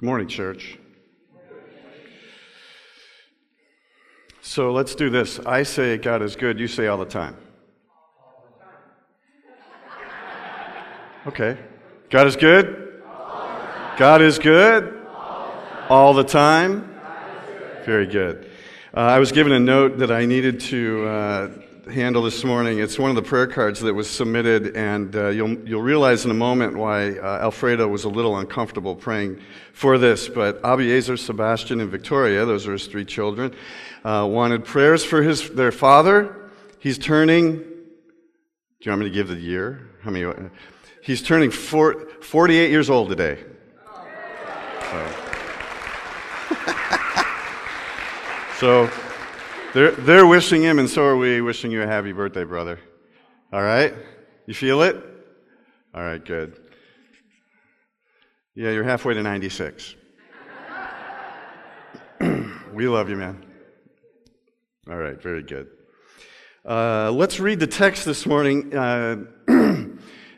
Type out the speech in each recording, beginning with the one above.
Good morning, church. So let's do this. I say God is good, you say all the time. Okay. God is good? God is good? All the time? Very good. Uh, I was given a note that I needed to uh, handle this morning. It's one of the prayer cards that was submitted, and uh, you'll, you'll realize in a moment why uh, Alfredo was a little uncomfortable praying for this. But Abiezer, Sebastian, and Victoria, those are his three children, uh, wanted prayers for his, their father. He's turning, do you want me to give the year? How many? He's turning four, 48 years old today. So, so they're, they're wishing him, and so are we wishing you a happy birthday, brother. All right? You feel it? All right, good. Yeah, you're halfway to 96. we love you, man. All right, very good. Uh, let's read the text this morning. Uh,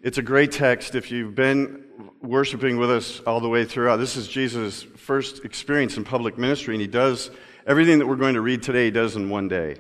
it's a great text. If you've been worshiping with us all the way throughout, this is Jesus' first experience in public ministry, and he does everything that we're going to read today, does in one day.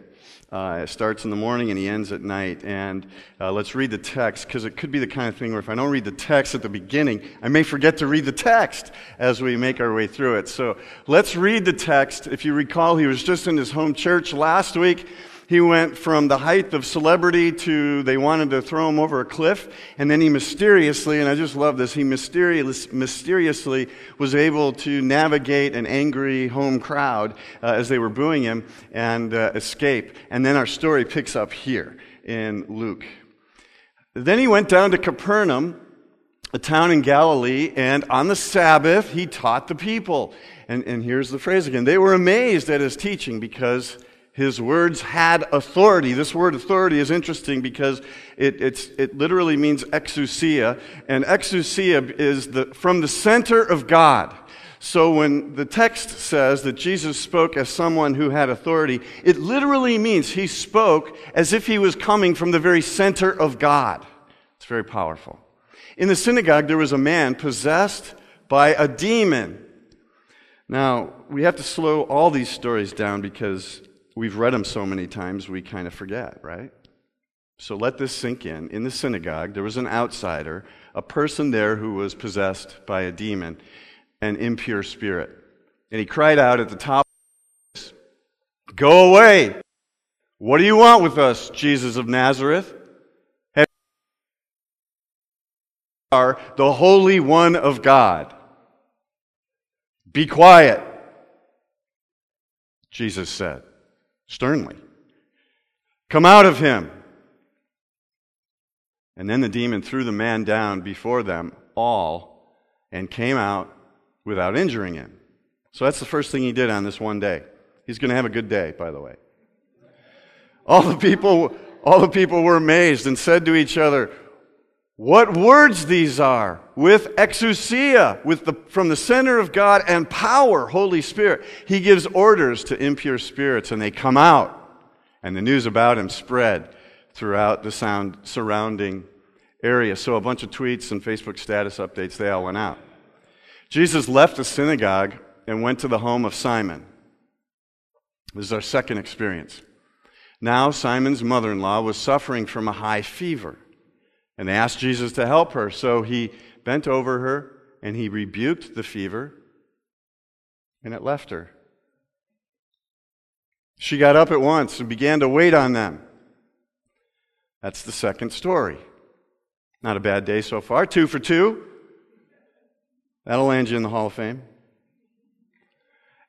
Uh, it starts in the morning and he ends at night. And uh, let's read the text because it could be the kind of thing where if I don't read the text at the beginning, I may forget to read the text as we make our way through it. So let's read the text. If you recall, he was just in his home church last week. He went from the height of celebrity to they wanted to throw him over a cliff. And then he mysteriously, and I just love this, he mysterious, mysteriously was able to navigate an angry home crowd uh, as they were booing him and uh, escape. And then our story picks up here in Luke. Then he went down to Capernaum, a town in Galilee, and on the Sabbath he taught the people. And, and here's the phrase again. They were amazed at his teaching because his words had authority. This word authority is interesting because it, it literally means exousia, and exousia is the, from the center of God. So when the text says that Jesus spoke as someone who had authority, it literally means he spoke as if he was coming from the very center of God. It's very powerful. In the synagogue, there was a man possessed by a demon. Now, we have to slow all these stories down because we've read them so many times we kind of forget, right? So let this sink in. In the synagogue, there was an outsider, a person there who was possessed by a demon, an impure spirit. And he cried out at the top Go away! What do you want with us, Jesus of Nazareth? Are the Holy One of God. Be quiet, Jesus said sternly. Come out of him. And then the demon threw the man down before them all and came out without injuring him. So that's the first thing he did on this one day. He's going to have a good day, by the way. All the people, all the people were amazed and said to each other, what words these are with exousia, with the, from the center of God and power, Holy Spirit. He gives orders to impure spirits and they come out. And the news about him spread throughout the sound, surrounding area. So a bunch of tweets and Facebook status updates, they all went out. Jesus left the synagogue and went to the home of Simon. This is our second experience. Now, Simon's mother in law was suffering from a high fever. And they asked Jesus to help her. So he bent over her and he rebuked the fever, and it left her. She got up at once and began to wait on them. That's the second story. Not a bad day so far. Two for two. That'll land you in the Hall of Fame.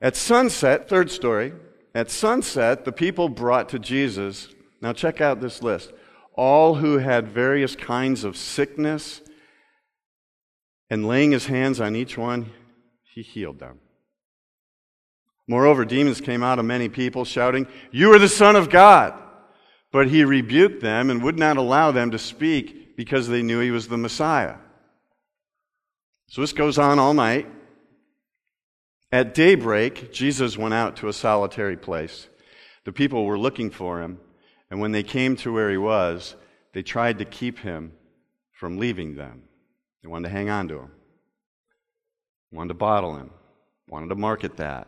At sunset, third story, at sunset, the people brought to Jesus. Now, check out this list all who had various kinds of sickness, and laying his hands on each one, he healed them. Moreover, demons came out of many people, shouting, You are the Son of God. But he rebuked them and would not allow them to speak because they knew he was the Messiah. So this goes on all night. At daybreak, Jesus went out to a solitary place. The people were looking for him. And when they came to where he was, they tried to keep him from leaving them. They wanted to hang on to him, wanted to bottle him. Wanted to market that.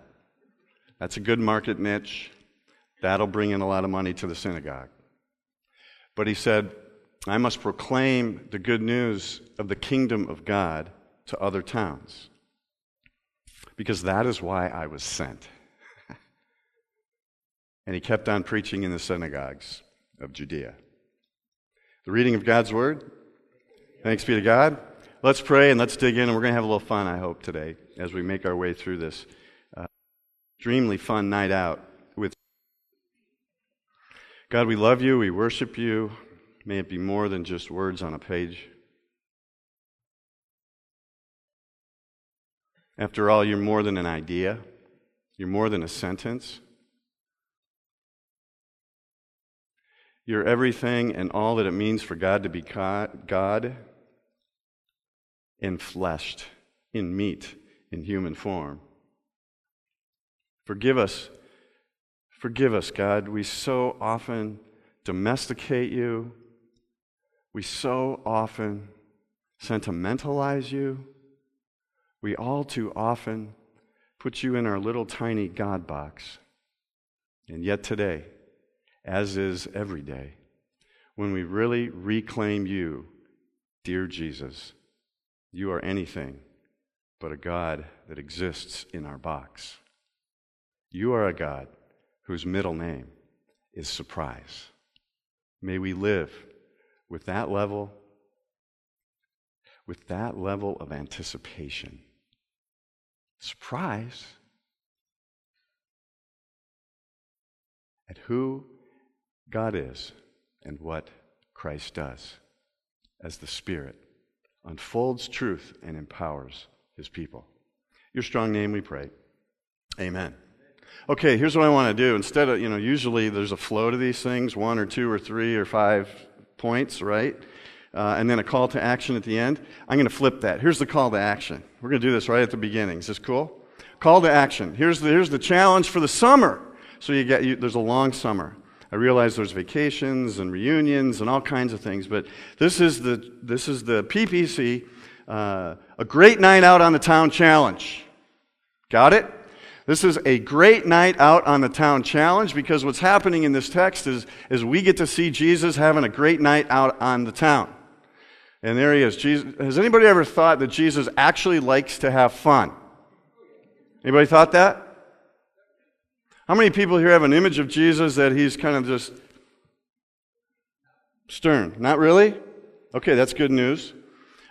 That's a good market niche. That'll bring in a lot of money to the synagogue. But he said, I must proclaim the good news of the kingdom of God to other towns. Because that is why I was sent. And he kept on preaching in the synagogues of Judea. The reading of God's word. Thanks be to God. Let's pray and let's dig in, and we're going to have a little fun, I hope, today as we make our way through this uh, extremely fun night out with God. We love you. We worship you. May it be more than just words on a page. After all, you're more than an idea, you're more than a sentence. You're everything and all that it means for God to be God enfleshed in meat, in human form. Forgive us. Forgive us, God. We so often domesticate you. We so often sentimentalize you. We all too often put you in our little tiny God box. And yet today, as is every day, when we really reclaim you, dear Jesus, you are anything but a God that exists in our box. You are a God whose middle name is surprise. May we live with that level with that level of anticipation. Surprise at who God is and what Christ does as the Spirit unfolds truth and empowers his people. Your strong name we pray. Amen. Okay, here's what I want to do. Instead of, you know, usually there's a flow to these things one or two or three or five points, right? Uh, and then a call to action at the end. I'm going to flip that. Here's the call to action. We're going to do this right at the beginning. Is this cool? Call to action. Here's the, here's the challenge for the summer. So you get, you, there's a long summer. I realize there's vacations and reunions and all kinds of things, but this is the, this is the PPC, uh, a great night out on the town challenge. Got it? This is a great night out on the town challenge because what's happening in this text is, is we get to see Jesus having a great night out on the town. And there he is. Jesus, has anybody ever thought that Jesus actually likes to have fun? Anybody thought that? How many people here have an image of Jesus that he's kind of just stern? Not really? Okay, that's good news.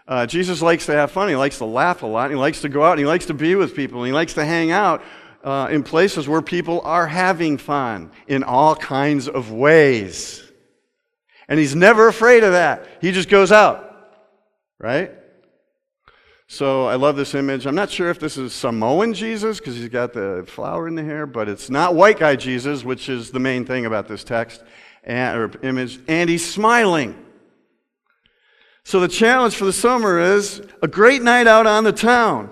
Uh, Jesus likes to have fun. He likes to laugh a lot. He likes to go out and he likes to be with people. And he likes to hang out uh, in places where people are having fun in all kinds of ways. And he's never afraid of that. He just goes out, right? So I love this image. I'm not sure if this is Samoan Jesus because he's got the flower in the hair, but it's not white guy Jesus, which is the main thing about this text and, or image. And he's smiling. So the challenge for the summer is a great night out on the town.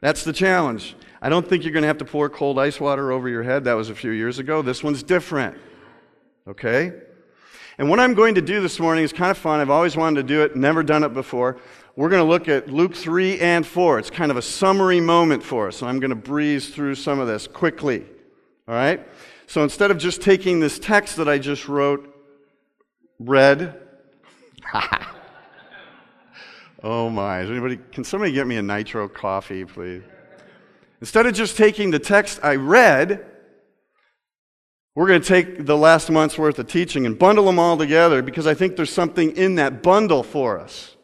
That's the challenge. I don't think you're going to have to pour cold ice water over your head. That was a few years ago. This one's different. Okay? And what I'm going to do this morning is kind of fun. I've always wanted to do it, never done it before we're going to look at Luke 3 and 4. It's kind of a summary moment for us, and I'm going to breeze through some of this quickly. All right? So instead of just taking this text that I just wrote, read, oh my, is anybody, can somebody get me a nitro coffee, please? Instead of just taking the text I read, we're going to take the last month's worth of teaching and bundle them all together because I think there's something in that bundle for us.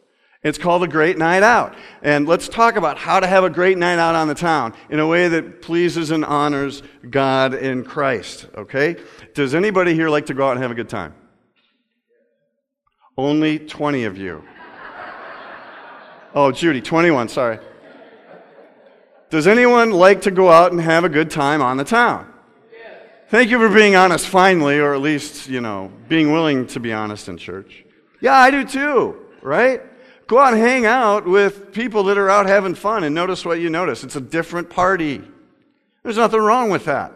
It's called a great night out. And let's talk about how to have a great night out on the town in a way that pleases and honors God in Christ. Okay? Does anybody here like to go out and have a good time? Only 20 of you. Oh, Judy, 21, sorry. Does anyone like to go out and have a good time on the town? Thank you for being honest finally, or at least, you know, being willing to be honest in church. Yeah, I do too, right? Go out and hang out with people that are out having fun and notice what you notice. It's a different party. There's nothing wrong with that.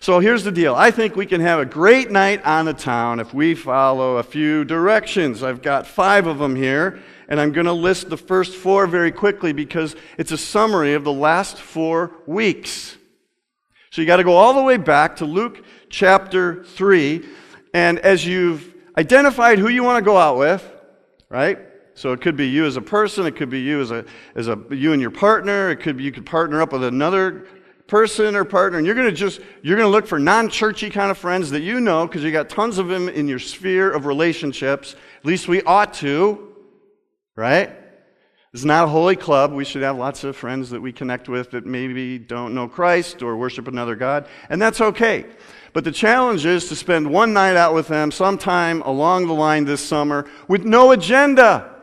So here's the deal. I think we can have a great night on the town if we follow a few directions. I've got five of them here, and I'm going to list the first four very quickly because it's a summary of the last four weeks. So you got to go all the way back to Luke chapter 3, and as you've identified who you want to go out with, right? So it could be you as a person, it could be you as a, as a you and your partner, it could be you could partner up with another person or partner, and you're going to just you're going to look for non-churchy kind of friends that you know because you got tons of them in your sphere of relationships. At least we ought to, right? It's not a holy club. We should have lots of friends that we connect with that maybe don't know Christ or worship another God, and that's okay. But the challenge is to spend one night out with them sometime along the line this summer with no agenda.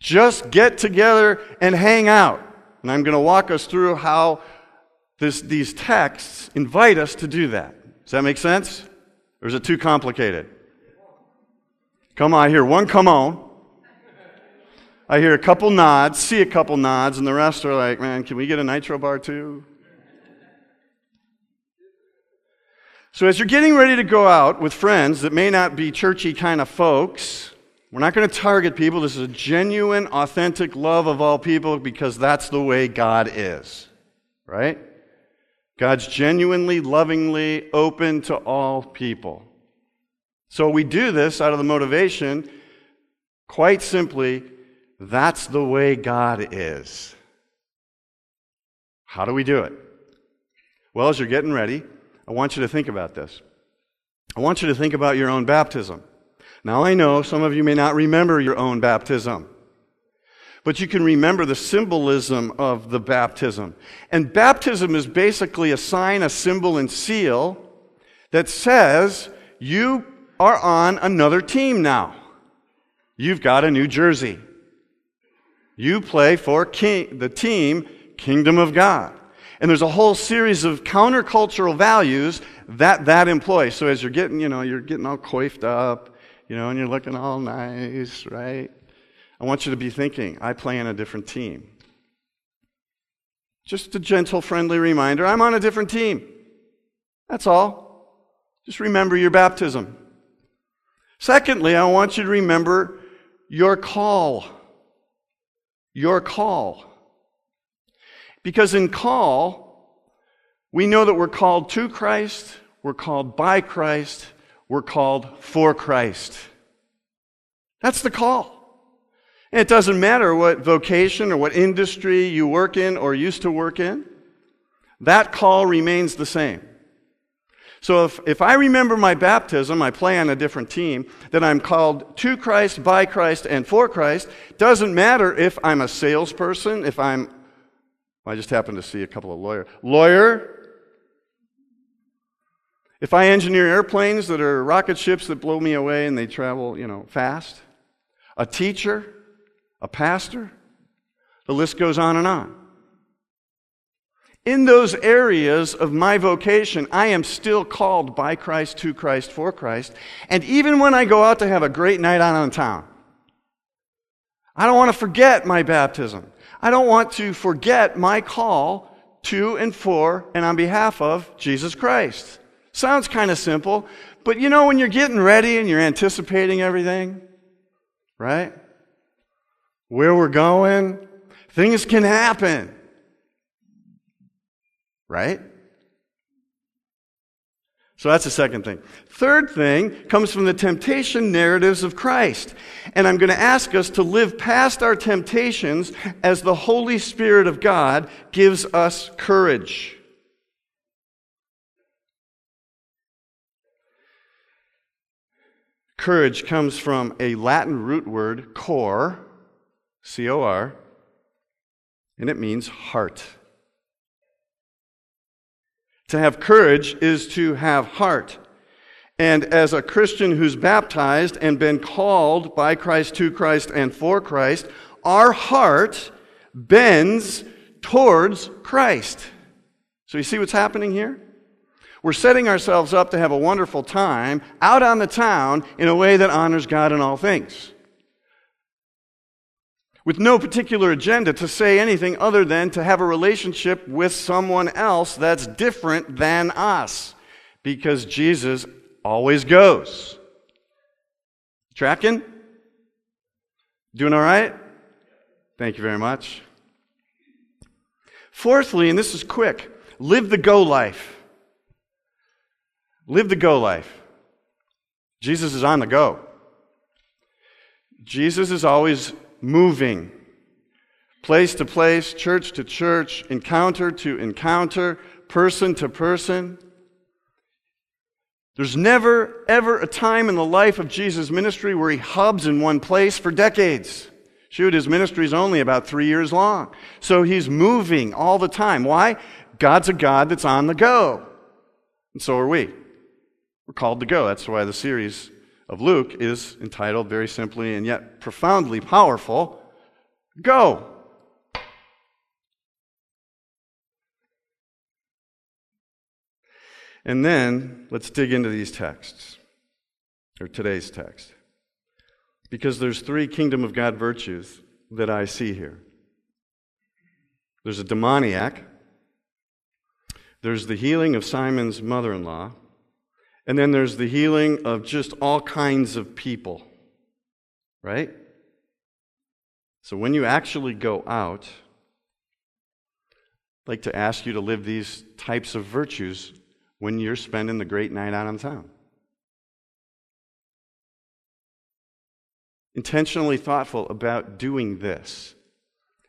Just get together and hang out. And I'm going to walk us through how this, these texts invite us to do that. Does that make sense? Or is it too complicated? Come on, I hear one come on. I hear a couple nods, see a couple nods, and the rest are like, man, can we get a nitro bar too? So, as you're getting ready to go out with friends that may not be churchy kind of folks, we're not going to target people. This is a genuine, authentic love of all people because that's the way God is. Right? God's genuinely, lovingly open to all people. So we do this out of the motivation, quite simply, that's the way God is. How do we do it? Well, as you're getting ready, I want you to think about this. I want you to think about your own baptism. Now, I know some of you may not remember your own baptism, but you can remember the symbolism of the baptism. And baptism is basically a sign, a symbol, and seal that says you are on another team now. You've got a new jersey. You play for king, the team Kingdom of God. And there's a whole series of countercultural values that that employs. So as you're getting, you know, you're getting all coiffed up, you know, and you're looking all nice, right? I want you to be thinking, I play in a different team. Just a gentle, friendly reminder I'm on a different team. That's all. Just remember your baptism. Secondly, I want you to remember your call. Your call. Because in call, we know that we're called to Christ, we're called by Christ, we're called for Christ. That's the call. And it doesn't matter what vocation or what industry you work in or used to work in, that call remains the same. So if, if I remember my baptism, I play on a different team, that I'm called to Christ, by Christ, and for Christ, doesn't matter if I'm a salesperson, if I'm, I just happened to see a couple of lawyers. Lawyer, if I engineer airplanes that are rocket ships that blow me away and they travel, you know, fast, a teacher, a pastor, the list goes on and on. In those areas of my vocation, I am still called by Christ, to Christ, for Christ. And even when I go out to have a great night out on town, I don't want to forget my baptism. I don't want to forget my call to and for and on behalf of Jesus Christ. Sounds kind of simple, but you know, when you're getting ready and you're anticipating everything, right? Where we're going, things can happen, right? So that's the second thing. Third thing comes from the temptation narratives of Christ. And I'm going to ask us to live past our temptations as the Holy Spirit of God gives us courage. Courage comes from a Latin root word, cor, C O R, and it means heart. To have courage is to have heart. And as a Christian who's baptized and been called by Christ to Christ and for Christ, our heart bends towards Christ. So you see what's happening here? We're setting ourselves up to have a wonderful time out on the town in a way that honors God in all things. with no particular agenda to say anything other than to have a relationship with someone else that's different than us. Because Jesus always goes. Tracking? Doing all right? Thank you very much. Fourthly, and this is quick, live the go life. Live the go life. Jesus is on the go. Jesus is always moving, place to place, church to church, encounter to encounter, person to person. There's never, ever a time in the life of Jesus' ministry where he hubs in one place for decades. Shoot, his ministry is only about three years long. So he's moving all the time. Why? God's a God that's on the go. And so are we. We're called to go. That's why the series of Luke is entitled very simply and yet profoundly powerful Go. And then let's dig into these texts, or today's text. Because there's three kingdom of God virtues that I see here. There's a demoniac, there's the healing of Simon's mother in law, and then there's the healing of just all kinds of people, right? So when you actually go out, I'd like to ask you to live these types of virtues when you're spending the great night out in town. Intentionally thoughtful about doing this.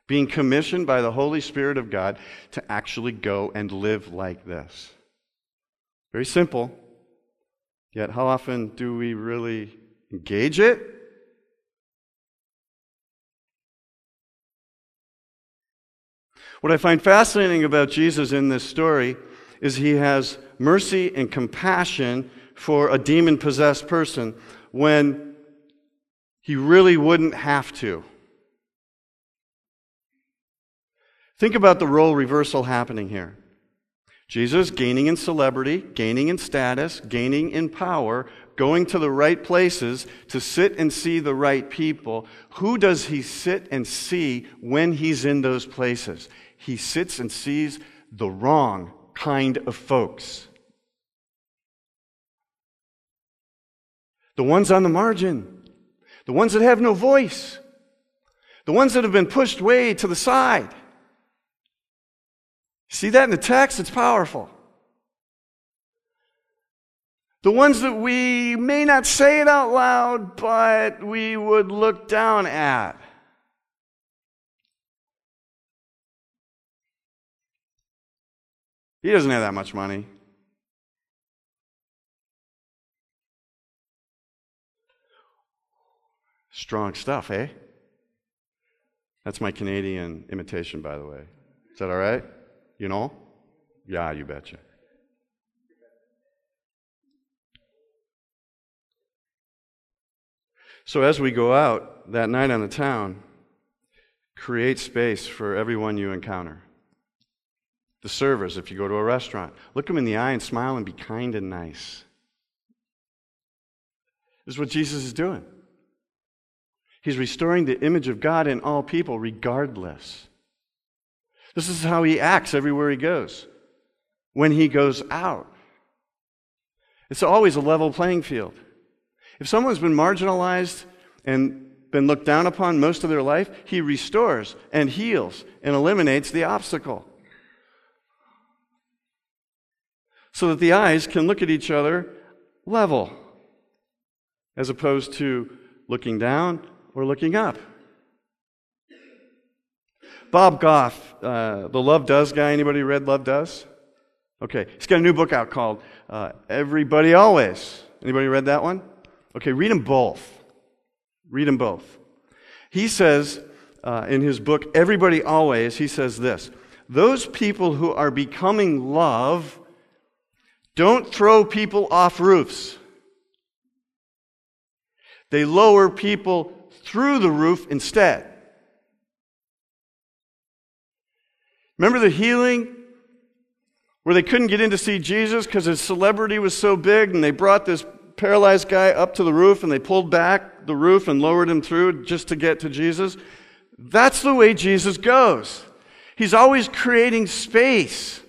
Being commissioned by the Holy Spirit of God to actually go and live like this. Very simple. Yet, how often do we really engage it? What I find fascinating about Jesus in this story is he has mercy and compassion for a demon possessed person when he really wouldn't have to. Think about the role reversal happening here. Jesus gaining in celebrity, gaining in status, gaining in power, going to the right places to sit and see the right people. Who does he sit and see when he's in those places? He sits and sees the wrong kind of folks. The ones on the margin, the ones that have no voice, the ones that have been pushed way to the side. See that in the text? It's powerful. The ones that we may not say it out loud, but we would look down at. He doesn't have that much money. Strong stuff, eh? That's my Canadian imitation, by the way. Is that all right? You know? Yeah, you betcha. So as we go out that night on the town, create space for everyone you encounter. The servers, if you go to a restaurant, look them in the eye and smile and be kind and nice. This is what Jesus is doing. He's restoring the image of God in all people, regardless. This is how he acts everywhere he goes. When he goes out, it's always a level playing field. If someone's been marginalized and been looked down upon most of their life, he restores and heals and eliminates the obstacle. So that the eyes can look at each other level, as opposed to looking down or looking up. Bob Goff, uh, the Love Does guy. Anybody read Love Does? Okay, he's got a new book out called uh, Everybody Always. Anybody read that one? Okay, read them both. Read them both. He says uh, in his book Everybody Always, he says this: those people who are becoming love don't throw people off roofs. They lower people through the roof instead. Remember the healing where they couldn't get in to see Jesus because his celebrity was so big and they brought this paralyzed guy up to the roof and they pulled back the roof and lowered him through just to get to Jesus? That's the way Jesus goes. He's always creating space.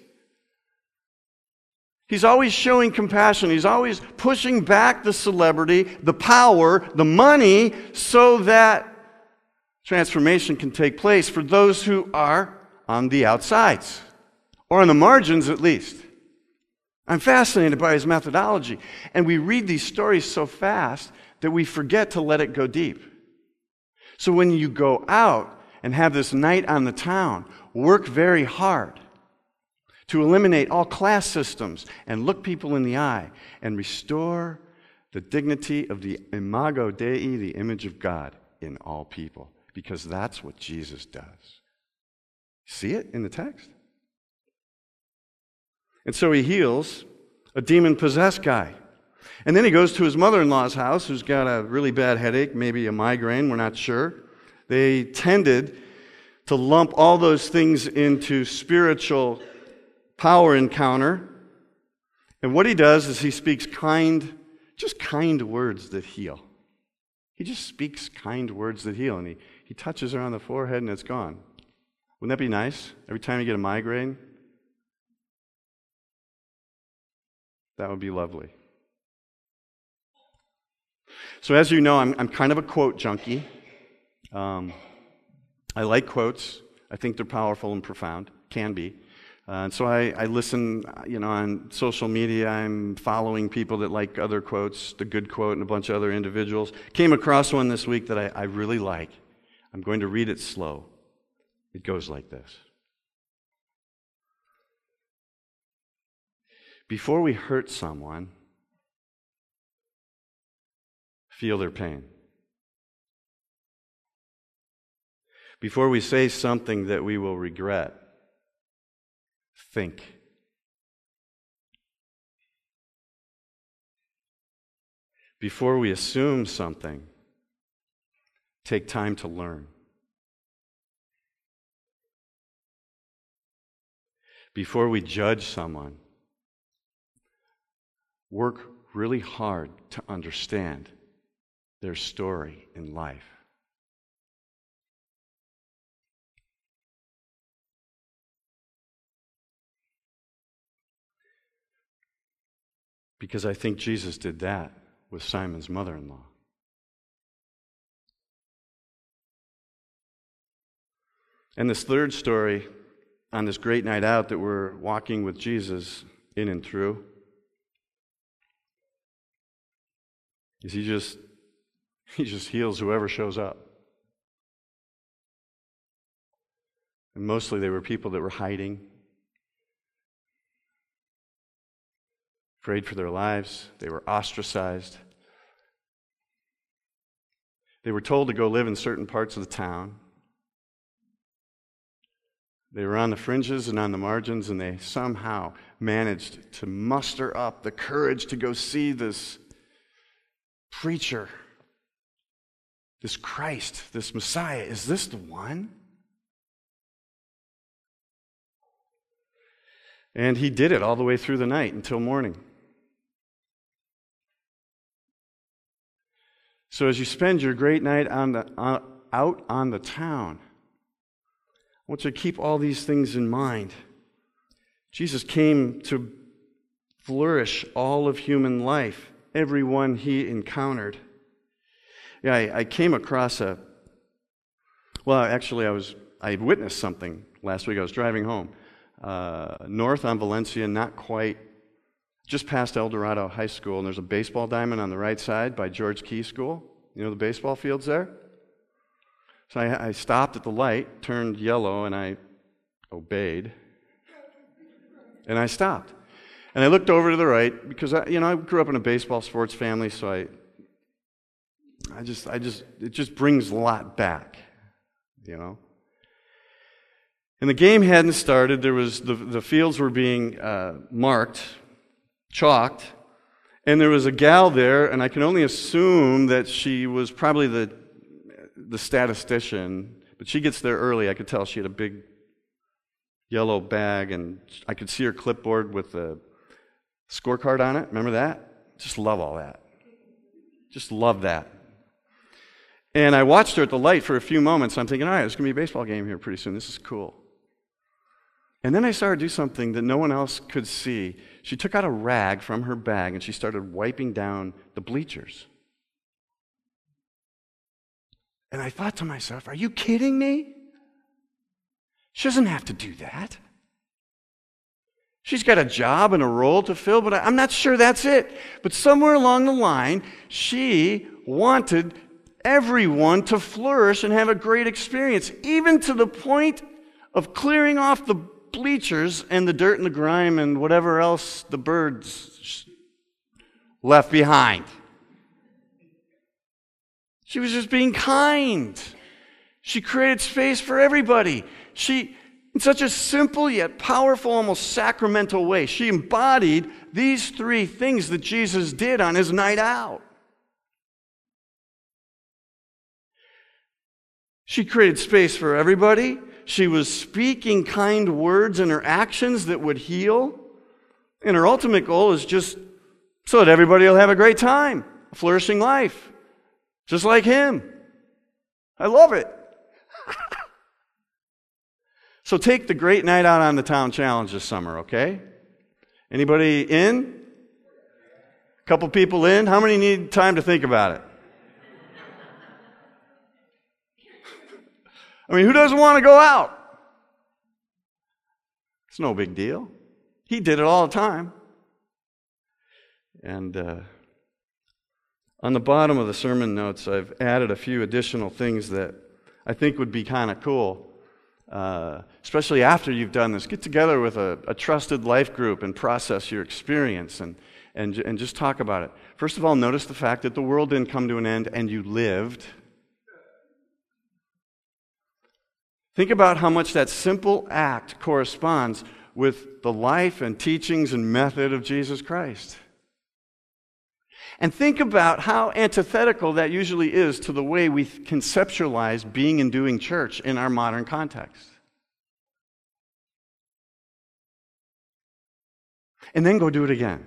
He's always showing compassion. He's always pushing back the celebrity, the power, the money, so that transformation can take place for those who are on the outsides, or on the margins at least. I'm fascinated by his methodology. And we read these stories so fast that we forget to let it go deep. So when you go out and have this night on the town, work very hard to eliminate all class systems and look people in the eye and restore the dignity of the imago Dei, the image of God, in all people. Because that's what Jesus does. See it in the text? And so he heals a demon possessed guy. And then he goes to his mother in law's house, who's got a really bad headache, maybe a migraine, we're not sure. They tended to lump all those things into spiritual power encounter. And what he does is he speaks kind, just kind words that heal. He just speaks kind words that heal. And he, he touches her on the forehead and it's gone. Wouldn't that be nice? Every time you get a migraine? That would be lovely. So, as you know, I'm, I'm kind of a quote junkie. Um, I like quotes. I think they're powerful and profound, can be. Uh, and so I, I, listen, you know, on social media. I'm following people that like other quotes, the good quote, and a bunch of other individuals. Came across one this week that I, I really like. I'm going to read it slow. It goes like this Before we hurt someone, feel their pain. Before we say something that we will regret, think. Before we assume something, take time to learn. Before we judge someone, work really hard to understand their story in life. Because I think Jesus did that with Simon's mother in law. And this third story on this great night out that we're walking with Jesus in and through is he just he just heals whoever shows up. And mostly they were people that were hiding, afraid for their lives, they were ostracized. They were told to go live in certain parts of the town. They were on the fringes and on the margins, and they somehow managed to muster up the courage to go see this preacher, this Christ, this Messiah. Is this the one? And he did it all the way through the night until morning. So as you spend your great night on the, on, out on the town, I want you to keep all these things in mind. Jesus came to flourish all of human life, everyone he encountered. Yeah, I, I came across a, well, actually, I was, I witnessed something last week. I was driving home, uh, north on Valencia, not quite just past El Dorado High School, and there's a baseball diamond on the right side by George Key School. You know the baseball fields there? So I, I stopped at the light, turned yellow, and I obeyed. And I stopped. And I looked over to the right because I, you know, I grew up in a baseball sports family, so I, I just, I just, it just brings a lot back, you know. And the game hadn't started. There was the, the fields were being uh, marked chalked. And there was a gal there, and I can only assume that she was probably the, the statistician, but she gets there early. I could tell she had a big yellow bag, and I could see her clipboard with a scorecard on it. Remember that? Just love all that. Just love that. And I watched her at the light for a few moments. I'm thinking, all right, there's going to be a baseball game here pretty soon. This is cool. And then I saw her do something that no one else could see. She took out a rag from her bag and she started wiping down the bleachers. And I thought to myself, are you kidding me? She doesn't have to do that. She's got a job and a role to fill, but I'm not sure that's it. But somewhere along the line, she wanted everyone to flourish and have a great experience, even to the point of clearing off the bleachers and the dirt and the grime and whatever else the birds left behind. She was just being kind. She created space for everybody. She, in such a simple yet powerful, almost sacramental way, she embodied these three things that Jesus did on his night out. She created space for everybody. She was speaking kind words in her actions that would heal. And her ultimate goal is just so that everybody will have a great time, a flourishing life, just like him. I love it. so take the great night out on the town challenge this summer, okay? Anybody in? A couple people in? How many need time to think about it? I mean, who doesn't want to go out? It's no big deal. He did it all the time. And uh, on the bottom of the sermon notes, I've added a few additional things that I think would be kind of cool, uh, especially after you've done this. Get together with a, a, trusted life group and process your experience and, and, and just talk about it. First of all, notice the fact that the world didn't come to an end and you lived. Think about how much that simple act corresponds with the life and teachings and method of Jesus Christ. And think about how antithetical that usually is to the way we conceptualize being and doing church in our modern context. And then go do it again.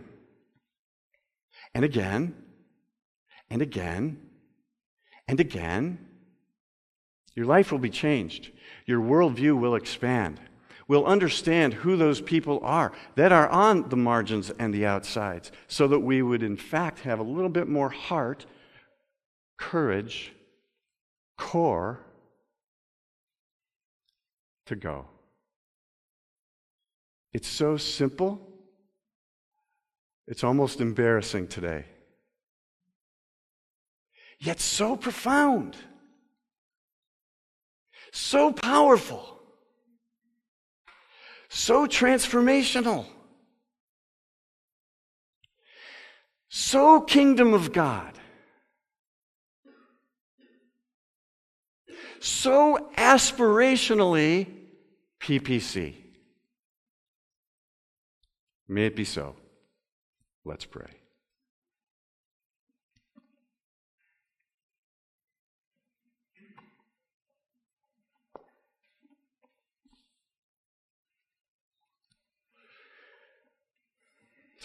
And again. And again. And again. Your life will be changed your worldview will expand. We'll understand who those people are that are on the margins and the outsides, so that we would, in fact, have a little bit more heart, courage, core to go. It's so simple, it's almost embarrassing today. Yet so profound so powerful, so transformational, so kingdom of God, so aspirationally PPC. May it be so. Let's pray.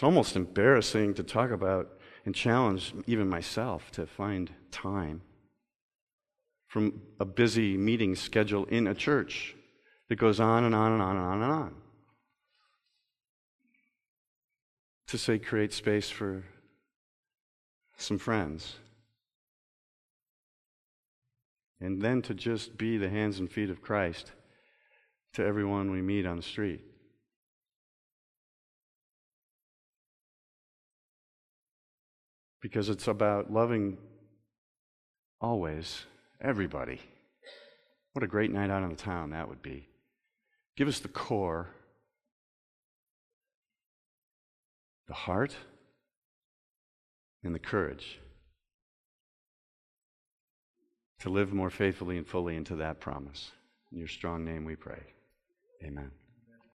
It's almost embarrassing to talk about and challenge even myself to find time from a busy meeting schedule in a church that goes on and on and on and on and on. To say, create space for some friends. And then to just be the hands and feet of Christ to everyone we meet on the street. Because it's about loving always everybody. What a great night out in the town that would be. Give us the core, the heart, and the courage to live more faithfully and fully into that promise. In your strong name we pray. Amen.